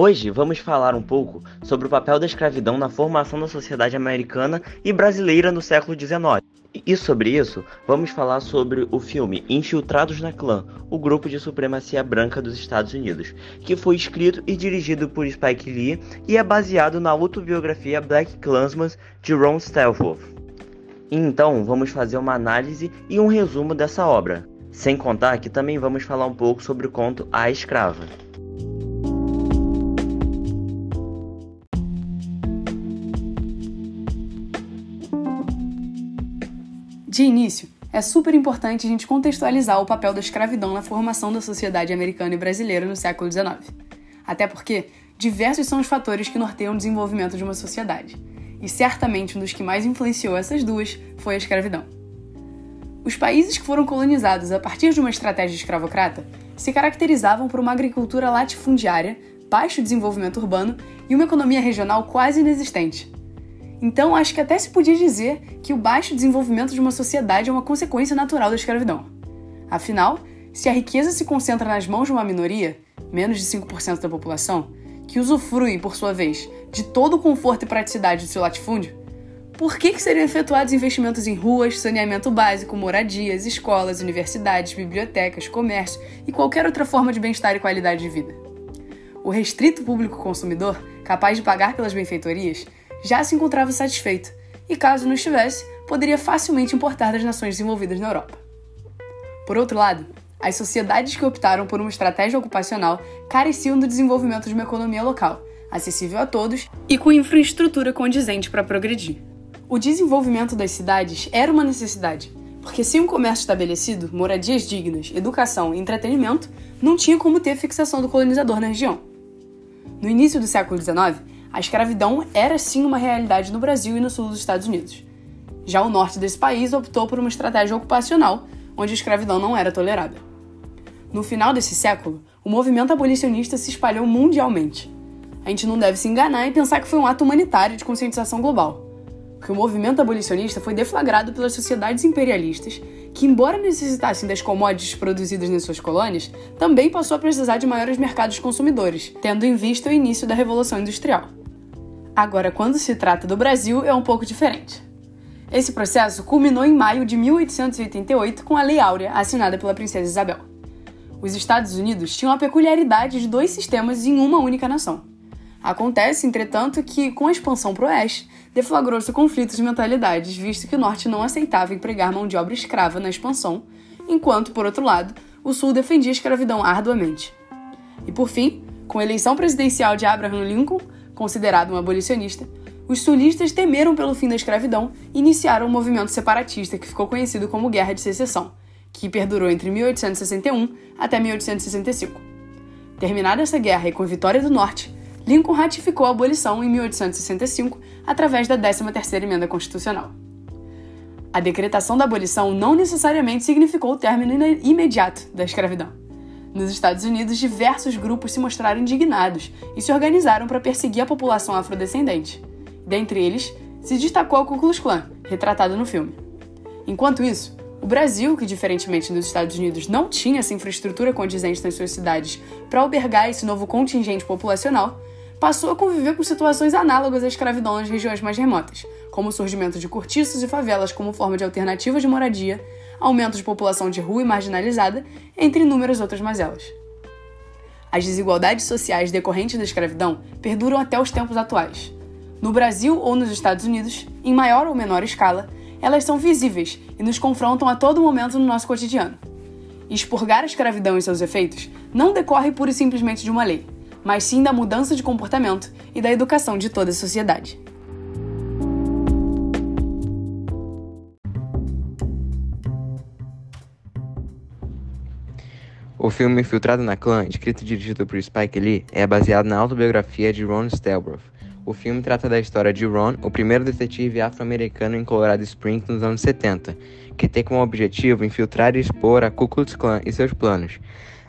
Hoje vamos falar um pouco sobre o papel da escravidão na formação da sociedade americana e brasileira no século XIX. E sobre isso, vamos falar sobre o filme Infiltrados na Clã, o grupo de supremacia branca dos Estados Unidos, que foi escrito e dirigido por Spike Lee e é baseado na autobiografia Black Klansman de Ron Stelzworth. Então, vamos fazer uma análise e um resumo dessa obra, sem contar que também vamos falar um pouco sobre o conto A Escrava. De início, é super importante a gente contextualizar o papel da escravidão na formação da sociedade americana e brasileira no século XIX. Até porque diversos são os fatores que norteiam o desenvolvimento de uma sociedade, e certamente um dos que mais influenciou essas duas foi a escravidão. Os países que foram colonizados a partir de uma estratégia escravocrata se caracterizavam por uma agricultura latifundiária, baixo desenvolvimento urbano e uma economia regional quase inexistente, então, acho que até se podia dizer que o baixo desenvolvimento de uma sociedade é uma consequência natural da escravidão. Afinal, se a riqueza se concentra nas mãos de uma minoria, menos de 5% da população, que usufrui, por sua vez, de todo o conforto e praticidade do seu latifúndio, por que, que seriam efetuados investimentos em ruas, saneamento básico, moradias, escolas, universidades, bibliotecas, comércio e qualquer outra forma de bem-estar e qualidade de vida? O restrito público consumidor, capaz de pagar pelas benfeitorias, já se encontrava satisfeito e, caso não estivesse, poderia facilmente importar das nações desenvolvidas na Europa. Por outro lado, as sociedades que optaram por uma estratégia ocupacional careciam do desenvolvimento de uma economia local, acessível a todos e com infraestrutura condizente para progredir. O desenvolvimento das cidades era uma necessidade, porque sem um comércio estabelecido, moradias dignas, educação e entretenimento, não tinha como ter fixação do colonizador na região. No início do século XIX, a escravidão era sim uma realidade no Brasil e no sul dos Estados Unidos. Já o norte desse país optou por uma estratégia ocupacional, onde a escravidão não era tolerada. No final desse século, o movimento abolicionista se espalhou mundialmente. A gente não deve se enganar e pensar que foi um ato humanitário de conscientização global. Porque o movimento abolicionista foi deflagrado pelas sociedades imperialistas, que, embora necessitassem das commodities produzidas nas suas colônias, também passou a precisar de maiores mercados consumidores, tendo em vista o início da Revolução Industrial. Agora, quando se trata do Brasil, é um pouco diferente. Esse processo culminou em maio de 1888 com a Lei Áurea, assinada pela Princesa Isabel. Os Estados Unidos tinham a peculiaridade de dois sistemas em uma única nação. Acontece, entretanto, que, com a expansão para o oeste, deflagrou-se conflitos de mentalidades, visto que o norte não aceitava empregar mão de obra escrava na expansão, enquanto, por outro lado, o sul defendia a escravidão arduamente. E por fim, com a eleição presidencial de Abraham Lincoln, considerado um abolicionista, os sulistas temeram pelo fim da escravidão e iniciaram um movimento separatista que ficou conhecido como Guerra de Secessão, que perdurou entre 1861 até 1865. Terminada essa guerra e com a vitória do Norte, Lincoln ratificou a abolição em 1865 através da 13ª Emenda Constitucional. A decretação da abolição não necessariamente significou o término imediato da escravidão. Nos Estados Unidos, diversos grupos se mostraram indignados e se organizaram para perseguir a população afrodescendente. Dentre eles, se destacou o Ku Klux Klan, retratado no filme. Enquanto isso, o Brasil, que diferentemente dos Estados Unidos não tinha essa infraestrutura condizente nas suas cidades para albergar esse novo contingente populacional, passou a conviver com situações análogas à escravidão nas regiões mais remotas, como o surgimento de cortiços e favelas como forma de alternativa de moradia, aumento de população de rua e marginalizada, entre inúmeras outras mazelas. As desigualdades sociais decorrentes da escravidão perduram até os tempos atuais. No Brasil ou nos Estados Unidos, em maior ou menor escala, elas são visíveis e nos confrontam a todo momento no nosso cotidiano. Expurgar a escravidão e seus efeitos não decorre pura e simplesmente de uma lei, mas sim da mudança de comportamento e da educação de toda a sociedade. O filme Infiltrado na Clã, escrito e dirigido por Spike Lee, é baseado na autobiografia de Ron Stelbroff. O filme trata da história de Ron, o primeiro detetive afro-americano em Colorado Springs nos anos 70, que tem como objetivo infiltrar e expor a Ku Klux Klan e seus planos.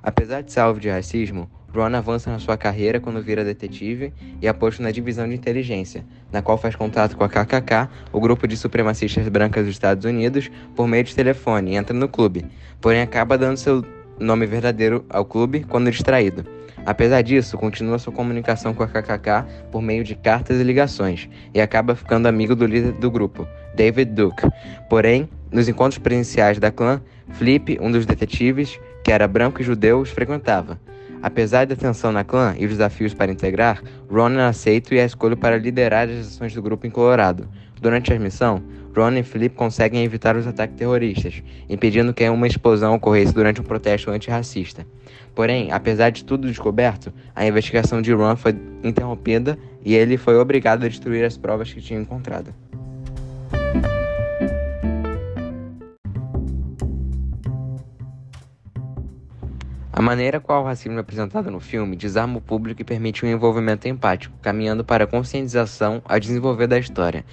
Apesar de ser alvo de racismo, Ron avança na sua carreira quando vira detetive e aposto na divisão de inteligência, na qual faz contato com a KKK, o grupo de supremacistas brancas dos Estados Unidos, por meio de telefone e entra no clube, porém acaba dando seu nome verdadeiro ao clube quando distraído. Apesar disso, continua sua comunicação com a KKK por meio de cartas e ligações, e acaba ficando amigo do líder do grupo, David Duke. Porém, nos encontros presenciais da clã, Flip, um dos detetives, que era branco e judeu, os frequentava. Apesar da tensão na clã e os desafios para integrar, Ronan aceita e é escolhido para liderar as ações do grupo em Colorado. Durante a missão, Ronan e Philip conseguem evitar os ataques terroristas, impedindo que uma explosão ocorresse durante um protesto antirracista. Porém, apesar de tudo descoberto, a investigação de Ron foi interrompida e ele foi obrigado a destruir as provas que tinha encontrado. A maneira qual o racismo é apresentado no filme desarma o público e permite um envolvimento empático, caminhando para a conscientização a desenvolver da história.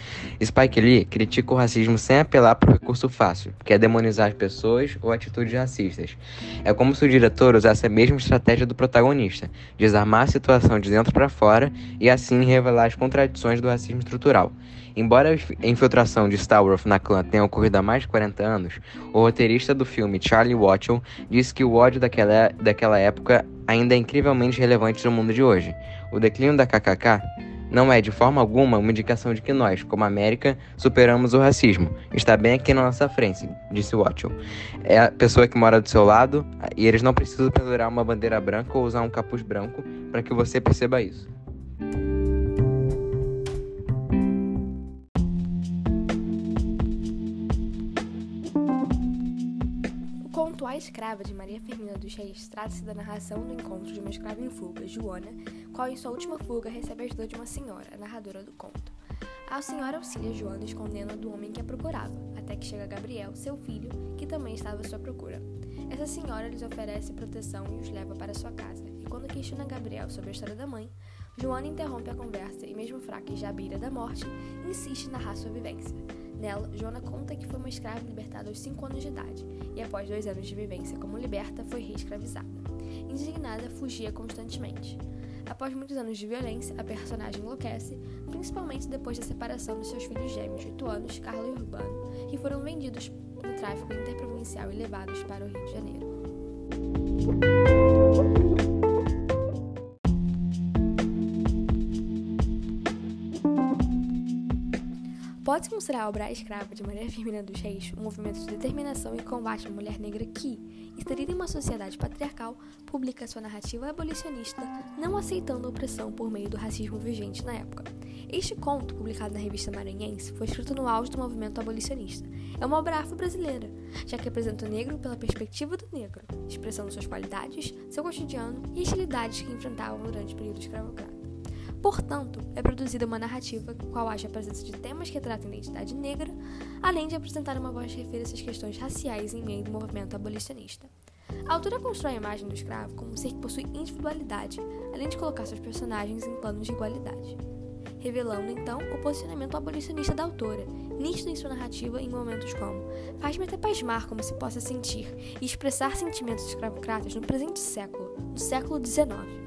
Spike Lee critica o racismo sem apelar para o recurso fácil, que é demonizar as pessoas ou atitudes racistas. É como se o diretor usasse a mesma estratégia do protagonista, desarmar a situação de dentro para fora e assim revelar as contradições do racismo estrutural. Embora a infiltração de Starworth na clã tenha ocorrido há mais de 40 anos, o roteirista do filme, Charlie Watchell, disse que o ódio daquela, daquela época ainda é incrivelmente relevante no mundo de hoje. O declínio da KKK não é de forma alguma uma indicação de que nós, como América, superamos o racismo. Está bem aqui na nossa frente, disse Watchell. É a pessoa que mora do seu lado e eles não precisam pendurar uma bandeira branca ou usar um capuz branco para que você perceba isso. A Escrava, de Maria Firmina dos Reis, trata-se da narração do encontro de uma escrava em fuga, Joana, qual em sua última fuga recebe a ajuda de uma senhora, a narradora do conto. A senhora auxilia Joana escondendo do homem que a procurava, até que chega Gabriel, seu filho, que também estava à sua procura. Essa senhora lhes oferece proteção e os leva para sua casa, e quando questiona Gabriel sobre a história da mãe, Joana interrompe a conversa e, mesmo fraca e já à beira da morte, insiste em narrar sua vivência. Nela, Joana conta que foi uma escrava libertada aos 5 anos de idade e, após dois anos de vivência como liberta, foi reescravizada. Indignada, fugia constantemente. Após muitos anos de violência, a personagem enlouquece, principalmente depois da separação dos seus filhos gêmeos de 8 anos, Carlos e Urbano, que foram vendidos no tráfico interprovincial e levados para o Rio de Janeiro. Pode-se considerar a obra Escrava de Maria Firmina dos Reis um movimento de determinação e combate à mulher negra que, inserida em uma sociedade patriarcal, publica sua narrativa abolicionista, não aceitando a opressão por meio do racismo vigente na época. Este conto, publicado na revista Maranhense, foi escrito no auge do movimento abolicionista. É uma obra afro-brasileira, já que apresenta o negro pela perspectiva do negro, expressando suas qualidades, seu cotidiano e hostilidades que enfrentavam durante o período escravocrata. Portanto, é produzida uma narrativa qual haja a presença de temas que tratam a identidade negra, além de apresentar uma voz de referência às questões raciais em meio do movimento abolicionista. A autora constrói a imagem do escravo como um ser que possui individualidade, além de colocar seus personagens em planos de igualdade, revelando então o posicionamento abolicionista da autora, nítido em sua narrativa em momentos como faz-me até pasmar como se possa sentir e expressar sentimentos escravocratas no presente século, no século XIX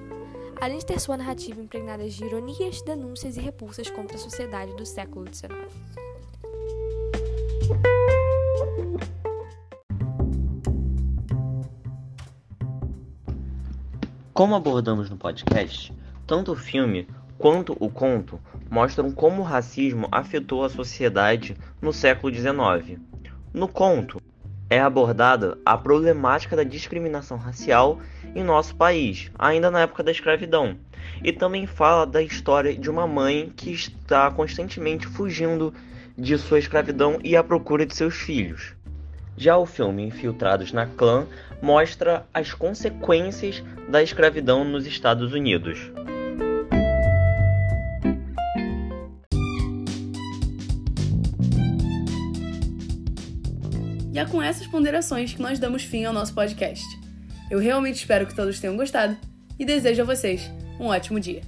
além de ter sua narrativa impregnada de ironias, denúncias e repulsas contra a sociedade do século XIX. Como abordamos no podcast, tanto o filme quanto o conto mostram como o racismo afetou a sociedade no século XIX. No conto, é abordada a problemática da discriminação racial em nosso país, ainda na época da escravidão. E também fala da história de uma mãe que está constantemente fugindo de sua escravidão e à procura de seus filhos. Já o filme Infiltrados na Clã mostra as consequências da escravidão nos Estados Unidos. É com essas ponderações que nós damos fim ao nosso podcast. Eu realmente espero que todos tenham gostado e desejo a vocês um ótimo dia.